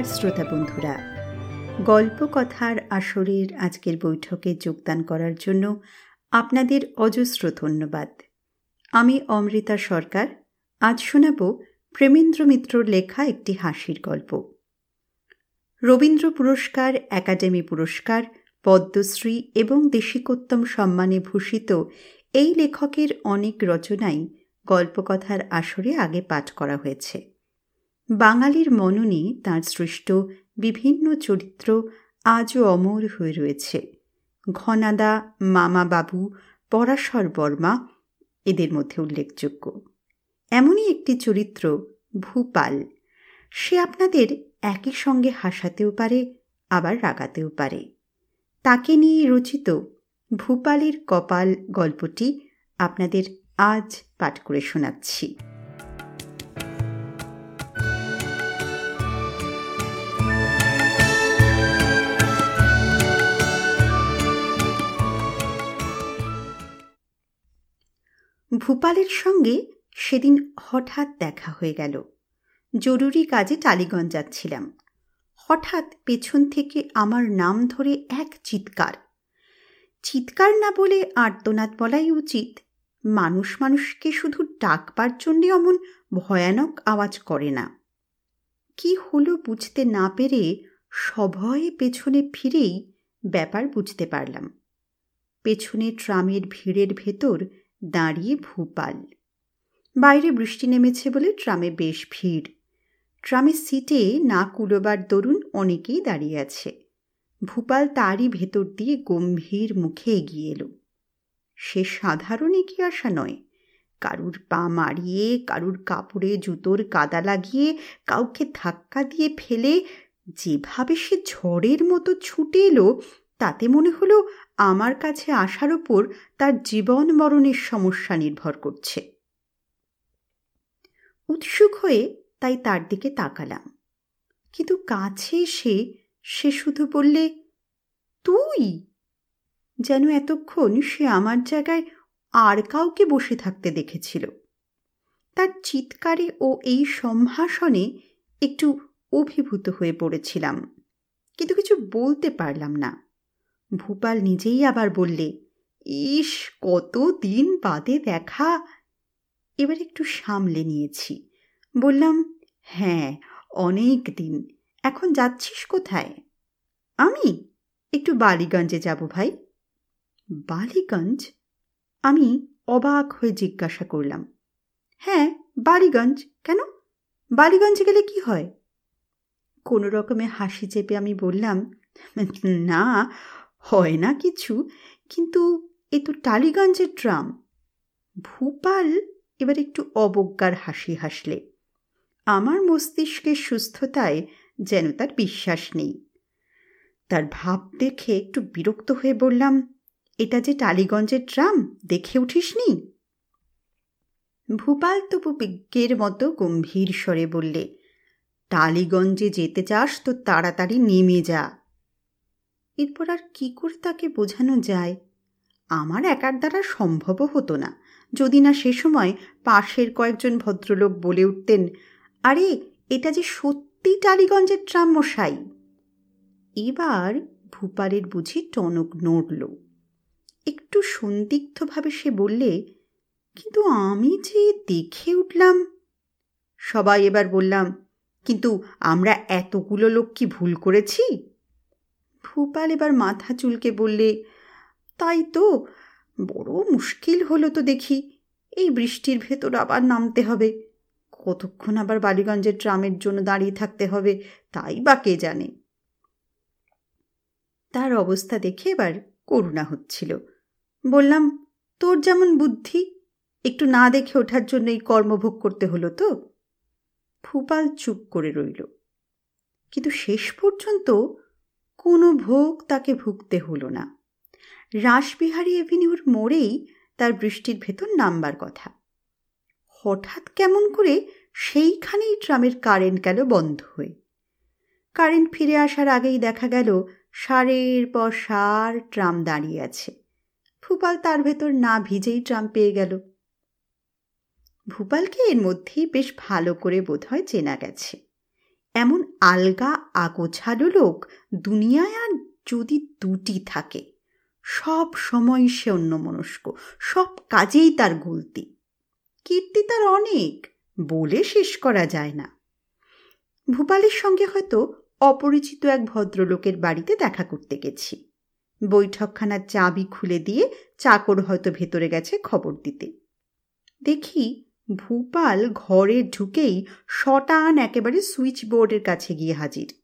নমস্কার শ্রোতা বন্ধুরা। গল্প কথার আসরের আজকের বৈঠকে যোগদান করার জন্য আপনাদের অজস্র ধন্যবাদ। আমি অমৃতা সরকার, আজ শোনাব প্রেমেন্দ্র মিত্রর লেখা একটি হাসির গল্প। রবীন্দ্র পুরস্কার, একাডেমি পুরস্কার, পদ্মশ্রী এবং দেশিকোত্তম সম্মানে ভূষিত এই লেখকের অনেক রচনাই গল্পকথার আসরে আগে পাঠ করা হয়েছে। বাঙালির মননে তাঁর সৃষ্ট বিভিন্ন চরিত্র আজও অমর হয়ে রয়েছে। ঘনাদা মামা বাবু পরাশর বর্মা এদের মধ্যে উল্লেখযোগ্য। এমনই একটি চরিত্র, ভূপাল। সে আপনাদের একই সঙ্গে হাসাতেও পারে, আবার রাগাতেও পারে। তাকে নিয়ে রচিত ভূপালের কপাল গল্পটি আপনাদের আজ পাঠ করে শোনাচ্ছি। ভূপালের সঙ্গে সেদিন হঠাৎ দেখা হয়ে গেল। জরুরি কাজে টালিগঞ্জ যাচ্ছিলাম। হঠাৎ পেছন থেকে আমার নাম ধরে এক চিৎকার। চিৎকার না বলে আর্তনাদ বলাই উচিত। মানুষ মানুষকে শুধু ডাকবার জন্যে অমন ভয়ানক আওয়াজ করে না। কি হলো বুঝতে না পেরে সভয়ে পেছনে ফিরেই ব্যাপার বুঝতে পারলাম। পেছনে ট্রামের ভিড়ের ভেতর দাঁড়িয়ে ভূপাল। বাইরে বৃষ্টি নেমেছে বলে ট্রামে বেশ ভিড়। ট্রামের সিটে না কুলোবার দরুন অনেকেই দাঁড়িয়ে আছে। ভূপাল তারই ভেতর দিয়ে গম্ভীর মুখে এগিয়ে এলো। সে সাধারণ এগিয়ে আসা নয়। কারুর পা মারিয়ে কারুর কাপড়ে জুতোর কাদা লাগিয়ে, কাউকে ধাক্কা দিয়ে ফেলে, যেভাবে সে ঝড়ের মতো ছুটে এলো তাতে মনে হলো আমার কাছে আসার ওপর তার জীবন মরণের সমস্যা নির্ভর করছে। উৎসুক হয়ে তাই তার দিকে তাকালাম। কিন্তু কাছে এসে সে শুধু বললে, তুই? যেন এতক্ষণ সে আমার জায়গায় আর কাউকে বসে থাকতে দেখেছিল। তার চিৎকারে ও এই সম্ভাষণে একটু অভিভূত হয়ে পড়েছিলাম, কিন্তু কিছু বলতে পারলাম না। ভূপাল নিজেই আবার বললে, ইস, কত দিন বাদে দেখা। এবার একটু সামলে নিয়েছি। বললাম হ্যাঁ অনেক দিন। এখন যাচ্ছিস কোথায়? আমি? একটু বালিগঞ্জে যাব ভাই। বালিগঞ্জ? আমি অবাক হয়ে জিজ্ঞাসা করলাম। হ্যাঁ বালিগঞ্জ। কেন? বালিগঞ্জে গেলে কি হয়? কোনো রকমে হাসি চেপে আমি বললাম, না হয় না কিছু, কিন্তু এ তো টালিগঞ্জের ট্রাম। ভূপাল এবার একটু অবজ্ঞার হাসি হাসলে। আমার মস্তিষ্কের সুস্থতায় যেন তার বিশ্বাস নেই। তার ভাব দেখে একটু বিরক্ত হয়ে বললাম, এটা যে টালিগঞ্জের ট্রাম, দেখে উঠিসনি? ভূপাল তবু বিজ্ঞের মতো গম্ভীর স্বরে বললে, টালিগঞ্জে যেতে চাস তো তাড়াতাড়ি নেমে যা। এরপর আর কি করে তাকে বোঝানো যায়? আমার একার দ্বারা সম্ভবও হতো না। যদি না সে সময় পাশের কয়েকজন ভদ্রলোক বলে উঠতেন, আরে, এটা যে সত্যি টালিগঞ্জের ট্রাম মশাই এবার ভূপালের বুঝি টনক নড়ল। একটু সন্দিগ্ধভাবে সে বললে, কিন্তু আমি যে দেখে উঠলাম? সবাই এবার বললাম, কিন্তু আমরা এতগুলো লোক কি ভুল করেছি? ভূপাল এবার মাথা চুলকে বললে, তাই তো, বড় মুশকিল হলো তো দেখি, এই বৃষ্টির ভেতর আবার নামতে হবে। কতক্ষণ আবার বালিগঞ্জের ট্রামের জন্য দাঁড়িয়ে থাকতে হবে, তাই বা কে জানে? তার অবস্থা দেখে এবার করুণা হচ্ছিল। বললাম, তোর যেমন বুদ্ধি, একটু না দেখে ওঠার জন্য এই কর্মভোগ করতে হলো তো? ফুপাল চুপ করে রইল। কিন্তু শেষ পর্যন্ত কোনো ভোগ তাকে ভুগতে হলো না। রাসবিহারী এভিনিউর মোড়েই তার বৃষ্টির ভেতর নামবার কথা। হঠাৎ কেমন করে সেইখানেই ট্রামের কারেন্ট গেল বন্ধ হয়ে। কারেন্ট ফিরে আসার আগেই দেখা গেল সারের পর সার ট্রাম দাঁড়িয়ে আছে। ভূপাল তার ভেতর না ভিজেই ট্রাম পেয়ে গেল। ভূপালকে এর মধ্যেই বেশ ভালো করে বোধহয় চেনা গেছে। এমন আলগা আগোছালো লোক দুনিয়ায় আর যদি দুটি থাকে, সব সময় সে অন্যমনস্ক, সব কাজেই তার গলতি। কীর্তি তার অনেক, বলে শেষ করা যায় না। ভূপালের সঙ্গে হয়তো অপরিচিত এক ভদ্রলোকের বাড়িতে দেখা করতে গেছি। বৈঠকখানার চাবি খুলে দিয়ে চাকর হয়তো ভেতরে গেছে খবর দিতে। দেখি ভূপাল ঘরে ঢুকেই শটান একেবারে সুইচ বোর্ডের কাছে গিয়ে হাজির।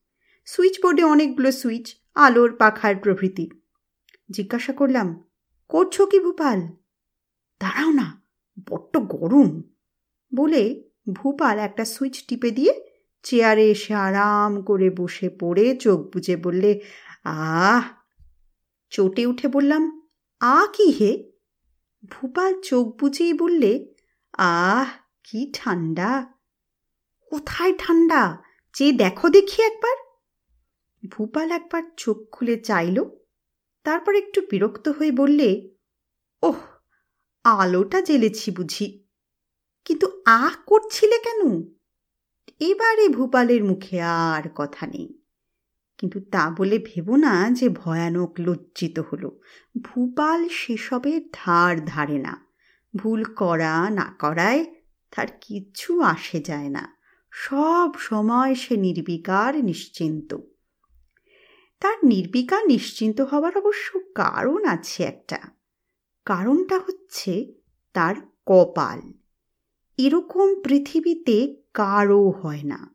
সুইচ বোর্ডে অনেকগুলো সুইচ, আলোর পাখার প্রভৃতি। জিজ্ঞাসা করলাম, করছ কি ভূপাল? দাঁড়াও না, বড্ড গরম। বলে ভূপাল একটা সুইচ টিপে দিয়ে চেয়ারে এসে আরাম করে বসে পড়ে, চোখ বুঝে বললে, আহ! চটে উঠে বললাম, আ কি হে? ভূপাল চোখ বুঝেই বললে আহ, কি ঠান্ডা। কোথায় ঠান্ডা? চেয়ে দেখো দেখি একবার। ভূপাল একবার চোখ খুলে চাইল, তারপর একটু বিরক্ত হয়ে বললে, ওহ, আলোটা জ্বেলেছি বুঝি। কিন্তু আহ করছিলে কেন? এবারে ভূপালের মুখে আর কথা নেই। কিন্তু তা বলে ভেব না যে ভয়ানক লজ্জিত হলো। ভূপাল সেসবের ধার ধারে না। ভুল করা না করায় তার কিচ্ছু আসে যায় না। সব সময় সে নির্বিকার নিশ্চিন্ত। তার নির্বিকার নিশ্চিন্ত হওয়ার অবশ্য কারণ আছে একটা। কারণটা হচ্ছে তার কপাল। এরকম পৃথিবীতে কারও হয় না।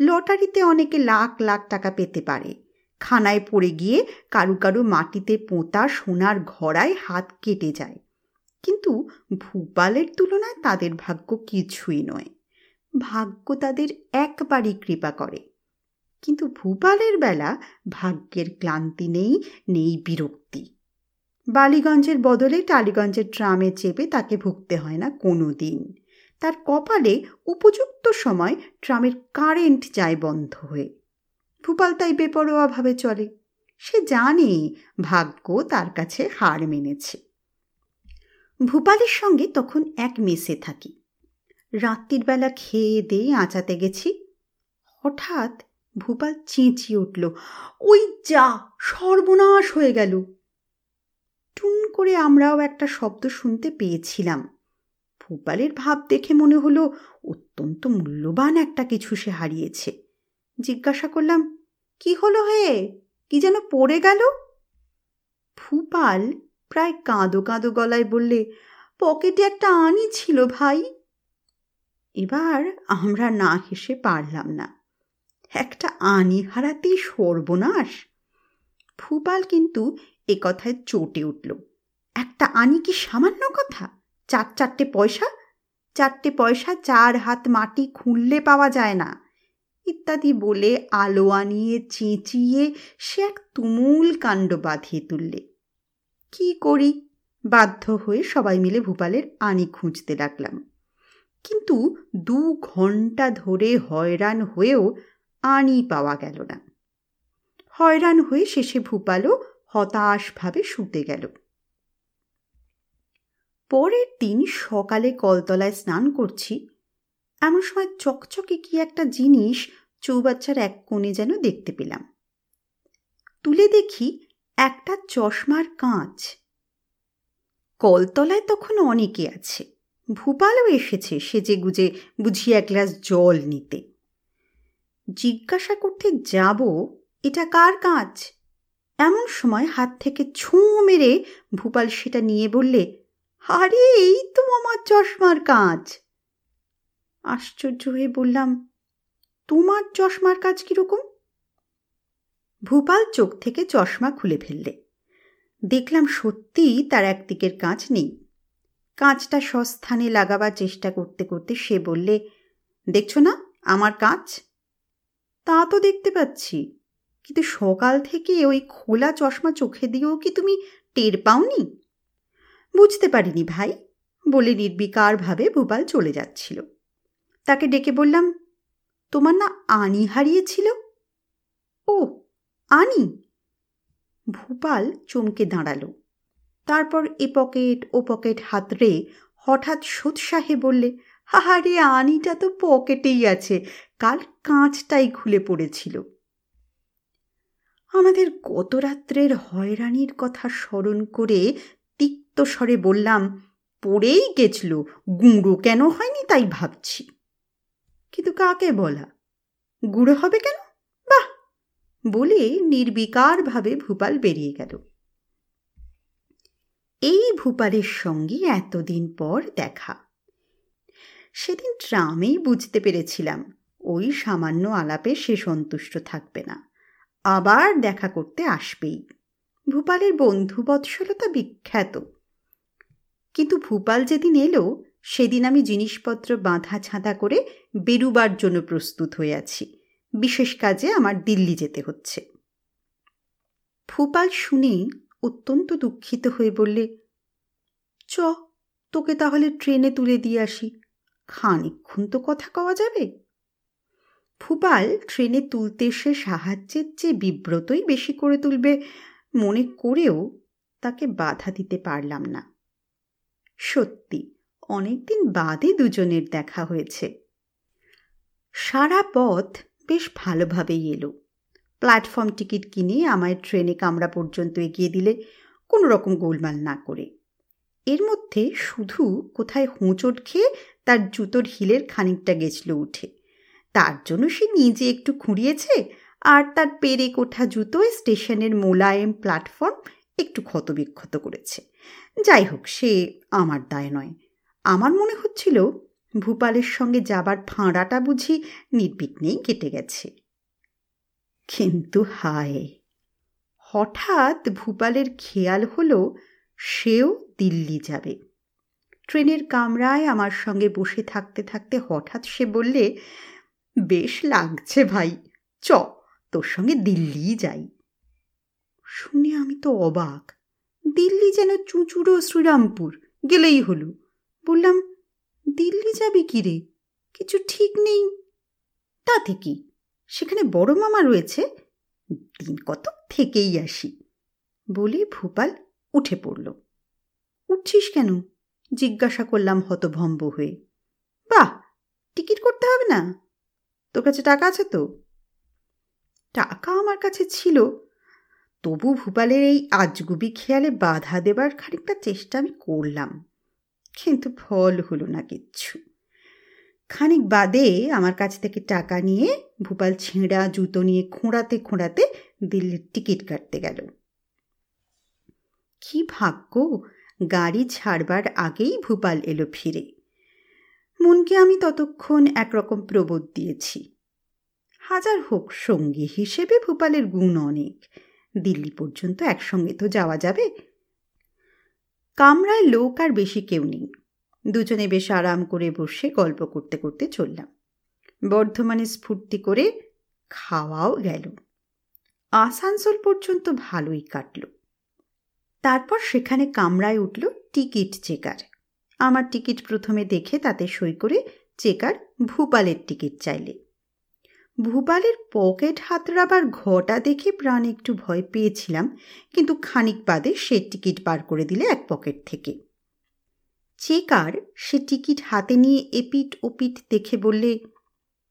লটারিতে অনেকে লাখ লাখ টাকা পেতে পারে। খানায় পড়ে গিয়ে কারু কারু মাটিতে পোঁতা সোনার ঘড়ায় হাত কেটে যায়। কিন্তু ভূপালের তুলনায় তাদের ভাগ্য কিছুই নয়। ভাগ্য তাদের একবারই কৃপা করে। কিন্তু ভূপালের বেলা ভাগ্যের ক্লান্তি নেই নেই বিরক্তি। বালিগঞ্জের বদলে টালিগঞ্জের ট্রামে চেপে তাকে ভুগতে হয় না কোনো দিন। তার কপালে উপযুক্ত সময় ট্রামের কারেন্ট যায় বন্ধ হয়ে। ভূপাল তাই বেপরোয়াভাবে চলে। সে জানে ভাগ্য তার কাছে হার মেনেছে। ভূপালের সঙ্গে তখন এক মেসে থাকি। রাত্রির বেলা খেয়ে দিয়ে আঁচাতে গেছি। হঠাৎ ভূপাল চেঁচিয়ে উঠল, ওই যা, সর্বনাশ হয়ে গেল। টুন করে আমরাও একটা শব্দ শুনতে পেয়েছিলাম। ভূপালের ভাব দেখে মনে হলো, অত্যন্ত মূল্যবান একটা কিছু সে হারিয়েছে। জিজ্ঞাসা করলাম, কি হলো হে? কি যেন পড়ে গেল? ভূপাল প্রায় কাঁদো কাঁদো গলায় বললে, পকেটে একটা আনি ছিল ভাই। এবার আমরা না হেসে পারলাম না। একটা আনি হারাতেই সর্বনাশ। ভূপাল কিন্তু এ কথায় চটে উঠল। একটা আনি কি সামান্য কথা? চার চারটে পয়সা? চারটে পয়সা চার হাত মাটি খুঁড়লে পাওয়া যায় না। ইত্যাদি বলে আলো আনিয়ে চেঁচিয়ে সে এক তুমুল কাণ্ড বাঁধিয়ে তুললে। কি করি? বাধ্য হয়ে সবাই মিলে ভূপালের আনি খুঁজতে লাগলাম। কিন্তু দু ঘণ্টা ধরে হয়রান হয়েও আনি পাওয়া গেল না। হয়রান হয়ে শেষে ভূপালও হতাশভাবে শুতে গেল। পরের দিন সকালে কলতলায় স্নান করছি। এমন সময় চকচকে কি একটা জিনিস চৌবাচ্চার এক কোণে যেন দেখতে পেলাম। তুলে দেখি একটা চশমার কাঁচ। কলতলায় তখন অনেকে আছে। ভূপালও এসেছে সেজে গুজে বুঝিয়ে এক গ্লাস জল নিতে। জিজ্ঞাসা করতে যাব, এটা কার কাঁচ? এমন সময় হাত থেকে ছুঁ মেরে ভূপাল সেটা নিয়ে বললে, আরে, এই তো আমার চশমার কাঁচ! আশ্চর্য হয়ে বললাম, তোমার চশমার কাজ কীরকম? ভূপাল চোখ থেকে চশমা খুলে ফেললে। দেখলাম সত্যিই তার একদিকের কাঁচ নেই। কাঁচটা সস্থানে লাগাবার চেষ্টা করতে করতে সে বললে, দেখছ না, আমার কাঁচ? তা তো দেখতে পাচ্ছি। কিন্তু সকাল থেকে ওই খোলা চশমা চোখে দিয়েও কি তুমি টের পাওনি? বুঝতে পারিনি ভাই, বলে নির্বিকারভাবে ভূপাল চলে যাচ্ছিল। তাকে ডেকে বললাম, তোমার না আনি হারিয়েছিল? ও আনি। ভূপাল চমকে দাঁড়াল। তারপর এ পকেট ও পকেট হাতড়ে হঠাৎ সোৎসাহে বললে আরে আনিটা তো পকেটেই আছে। কাল কাঁচটাই খুলে পড়েছিল। আমাদের গত রাত্রের হয়রানির কথা স্মরণ করে তিক্ত স্বরে বললাম, পড়েই গেছিল, গুঁড়ো কেন হয়নি তাই ভাবছি। কিন্তু কাকে বলা? গুঁড়ো হবে কেন? বলে নির্বিকারভাবে ভূপাল বেরিয়ে গেল। এই ভূপালের সঙ্গে এতদিন পর দেখা। সেদিন ট্রামেই বুঝতে পেরেছিলাম, ওই সামান্য আলাপে সে সন্তুষ্ট থাকবে না। আবার দেখা করতে আসবেই। ভূপালের বন্ধু বৎসলতা বিখ্যাত। কিন্তু ভূপাল যেদিন এলো, সেদিন আমি জিনিসপত্র বাঁধা ছাঁধা করে বেরুবার জন্য প্রস্তুত হয়ে আছি। বিশেষ কাজে আমার দিল্লি যেতে হচ্ছে। ফুপাল শুনেই অত্যন্ত দুঃখিত হয়ে বললে, চ, তোকে তাহলে ট্রেনে তুলে দিয়ে আসি। খানিক্ষণ তো কথা কওয়া যাবে? ফুপাল ট্রেনে তুলতে এসে সাহায্যের চেয়ে বিব্রতই বেশি করে তুলবে মনে করেও তাকে বাধা দিতে পারলাম না। সত্যি, অনেকদিন বাদে দুজনের দেখা হয়েছে। সারা পথ বেশ ভালোভাবেই এলো। প্ল্যাটফর্ম টিকিট কিনে আমায় ট্রেনে কামরা পর্যন্ত এগিয়ে দিলে কোনো রকম গোলমাল না করে। এর মধ্যে শুধু কোথায় হোঁচট খেয়ে তার জুতোর হিলের খানিকটা গেছিল উঠে। তার জন্য সে নিজে একটু খুঁড়িয়েছে আর তার পেরে কোঠা জুতোয় স্টেশনের মোলায়েম প্ল্যাটফর্ম একটু ক্ষতবিক্ষত করেছে। যাই হোক, সে আমার দায় নয়। আমার মনে হচ্ছিল ভূপালের সঙ্গে যাবার ফাঁড়াটা বুঝি নির্বিঘ্নেই কেটে গেছে। কিন্তু হায়, হঠাৎ ভূপালের খেয়াল হলো সেও দিল্লি যাবে। ট্রেনের কামরায় আমার সঙ্গে বসে থাকতে থাকতে হঠাৎ সে বললে, বেশ লাগছে ভাই, চ, তোর সঙ্গে দিল্লি যাই। শুনে আমি তো অবাক, দিল্লি যেন চুঁচুড়ো শ্রীরামপুর, গেলেই হলো। বললাম দিল্লি যাবি কি রে? কিছু ঠিক নেই। তাতে কি সেখানে বড় মামা রয়েছে। দিন কত থেকেই আসি। বলে ভূপাল উঠে পড়ল। উঠছিস কেন? জিজ্ঞাসা করলাম হতভম্ব হয়ে। বাহ, টিকিট করতে হবে না? তোর কাছে টাকা আছে তো? টাকা আমার কাছে ছিল। তবু ভূপালের এই আজগুবি খেয়ালে বাধা দেবার খানিকটা চেষ্টা আমি করলাম। কিন্তু ফল হলো না কিচ্ছু। খানিক বাদে আমার কাছ থেকে টাকা নিয়ে ভূপাল ছেঁড়া জুতো নিয়ে খোঁড়াতে খোঁড়াতে দিল্লির টিকিট কাটতে গেল। কি ভাগ্য, গাড়ি ছাড়বার আগেই ভূপাল এলো ফিরে। মনকে আমি ততক্ষণ একরকম প্রবোধ দিয়েছি। হাজার হোক সঙ্গী হিসেবে ভূপালের গুণ অনেক। দিল্লি পর্যন্ত একসঙ্গে তো যাওয়া যাবে। কামরায় লোক আর বেশি কেউ নেই। দুজনে বেশ আরাম করে বসে গল্প করতে করতে চললাম। বর্ধমানে স্ফূর্তি করে খাওয়াও গেল। আসানসোল পর্যন্ত ভালোই কাটল। তারপর সেখানে কামরায় উঠল টিকিট চেকার। আমার টিকিট প্রথমে দেখে তাতে সই করে চেকার ভূপালের টিকিট চাইলে। ভূপালের পকেট হাতড়াবার ঘটা দেখে প্রাণ একটু ভয় পেয়েছিলাম, কিন্তু খানিক বাদে সে টিকিট বার করে দিলে এক পকেট থেকে। চেকার সে টিকিট হাতে নিয়ে এপিট ওপিট দেখে বললে,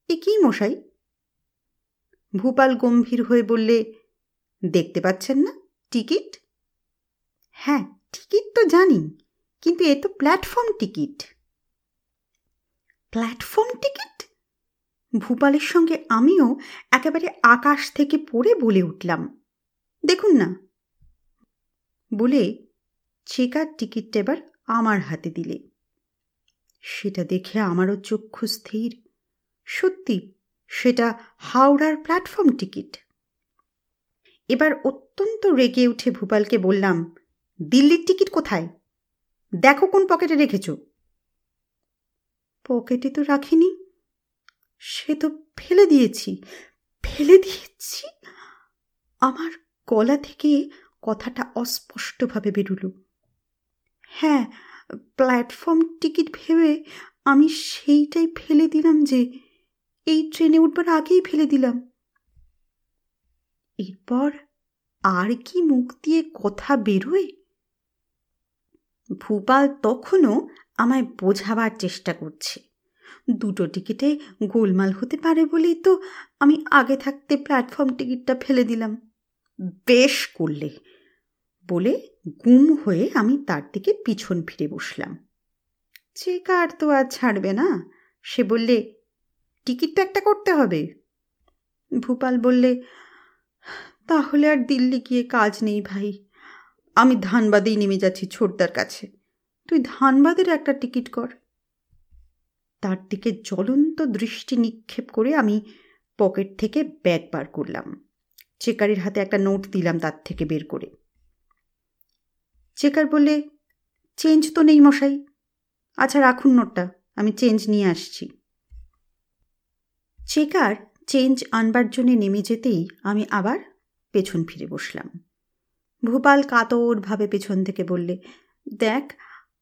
এ কি মশাই? ভূপাল গম্ভীর হয়ে বললে, দেখতে পাচ্ছেন না, টিকিট? হ্যাঁ টিকিট তো জানি, কিন্তু এ তো প্ল্যাটফর্ম টিকিট। Platform ticket? ভূপালের সঙ্গে আমিও একেবারে আকাশ থেকে পড়ে বলে উঠলাম, দেখুন না। বলে চেকার টিকিটটা এবার আমার হাতে দিলে। সেটা দেখে আমারও চক্ষু স্থির। সত্যি, সেটা হাওড়ার প্ল্যাটফর্ম টিকিট। এবার অত্যন্ত রেগে উঠে ভূপালকে বললাম, দিল্লির টিকিট কোথায়? দেখো কোন পকেটে রেখেছ? পকেটে তো রাখিনি। সে তো ফেলে দিয়েছি ফেলে দিয়েছি? আমার গলা থেকে কথাটা অস্পষ্টভাবে বেরুল। হ্যাঁ প্ল্যাটফর্ম টিকিট ভেবে আমি সেইটাই ফেলে দিলাম যে এই ট্রেনে উঠবার আগেই ফেলে দিলাম। এরপর আর কি মুখ দিয়ে কথা বেরোয়? ভূপাল তখনও আমায় বোঝাবার চেষ্টা করছে। দুটো টিকিটে গোলমাল হতে পারে বলেই তো আমি আগে থাকতে প্ল্যাটফর্ম টিকিটটা ফেলে দিলাম। বেশ করলে বলে গুম হয়ে আমি তার দিকে পিছন ফিরে বসলাম। চেকার তো আর ছাড়বে না? সে বললে টিকিট তো একটা করতে হবে। ভূপাল বললে, তাহলে আর দিল্লি গিয়ে কাজ নেই ভাই। আমি ধানবাদেই নেমে যাচ্ছি ছোটদার কাছে। তুই ধানবাদের একটা টিকিট কর। তার দিকে জ্বলন্ত দৃষ্টি নিক্ষেপ করে আমি পকেট থেকে ব্যাগ বার করলাম। চেকারের হাতে একটা নোট দিলাম তার থেকে বের করে। চেকার বললে, চেঞ্জ তো নেই মশাই। আচ্ছা রাখুন নোটটা, আমি চেঞ্জ নিয়ে আসছি। চেকার চেঞ্জ আনবার জন্যে নেমে যেতেই আমি আবার পেছন ফিরে বসলাম। ভূপাল কাতরভাবে পেছন থেকে বললে, দেখ,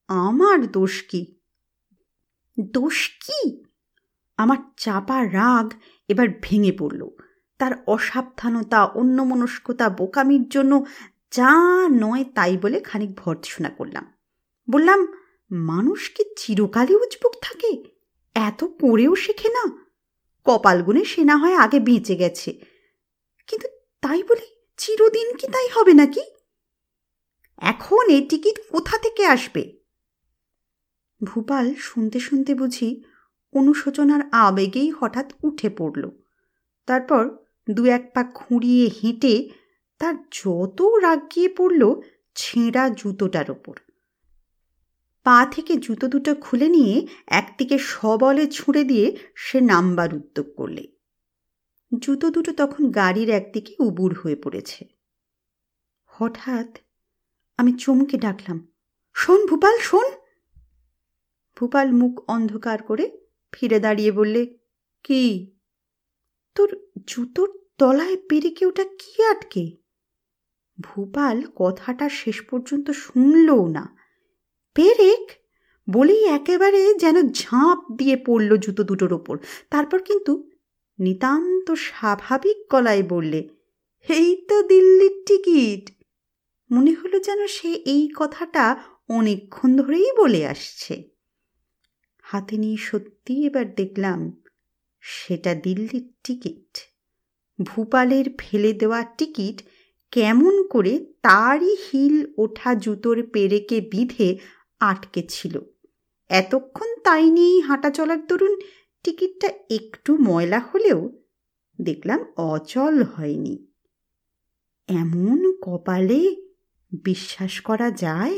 আমার দোষ কি? দোষ কি? আমার চাপা রাগ এবার ভেঙে পড়ল। তার অসাবধানতা, অন্যমনস্কতা, বোকামির জন্য যা নয় তাই বলে খানিক ভর্ৎসনা করলাম। বললাম, মানুষ কি চিরকালই উজবুক থাকে? এত পড়েও শেখে না? কপালগুনে সে না হয় আগে বেঁচে গেছে। কিন্তু তাই বলে চিরদিন কি তাই হবে নাকি? এখন এ টিকিট কোথা থেকে আসবে? ভূপাল শুনতে শুনতে বুঝি অনুশোচনার আবেগেই হঠাৎ উঠে পড়ল। তারপর দু এক পা খুঁড়িয়ে হেঁটে তার যত রাগ গিয়ে পড়ল ছেঁড়া জুতোটার ওপর। পা থেকে জুতো দুটো খুলে নিয়ে একদিকে সবলে ছুঁড়ে দিয়ে সে নামবার উদ্যোগ করলে। জুতো দুটো তখন গাড়ির একদিকে উবুর হয়ে পড়েছে। হঠাৎ আমি চমকে ডাকলাম, শোন ভূপাল, শোন! ভূপাল মুখ অন্ধকার করে ফিরে দাঁড়িয়ে বললে, কি? তোর জুতোর তলায় পেরেকে ওটা কি আটকে? ভূপাল কথাটা শেষ পর্যন্ত শুনলও না। পেরেক? বলেই একেবারে যেন ঝাঁপ দিয়ে পড়ল জুতো দুটোর ওপর। তারপর কিন্তু নিতান্ত স্বাভাবিক গলায় বললে, এই তো দিল্লির টিকিট। মনে হলো যেন সে এই কথাটা অনেকক্ষণ ধরেই বলে আসছে। হাতে নিয়ে সত্যি এবার দেখলাম সেটা দিল্লির টিকিট। ভূপালের ফেলে দেওয়া টিকিট কেমন করে তারই হিল ওঠা জুতোর পেরেকে বিধে আটকে ছিল। এতক্ষণ তাই নিয়েই হাঁটা চলার দরুন টিকিটটা একটু ময়লা হলেও দেখলাম অচল হয়নি। এমন কপালে বিশ্বাস করা যায়?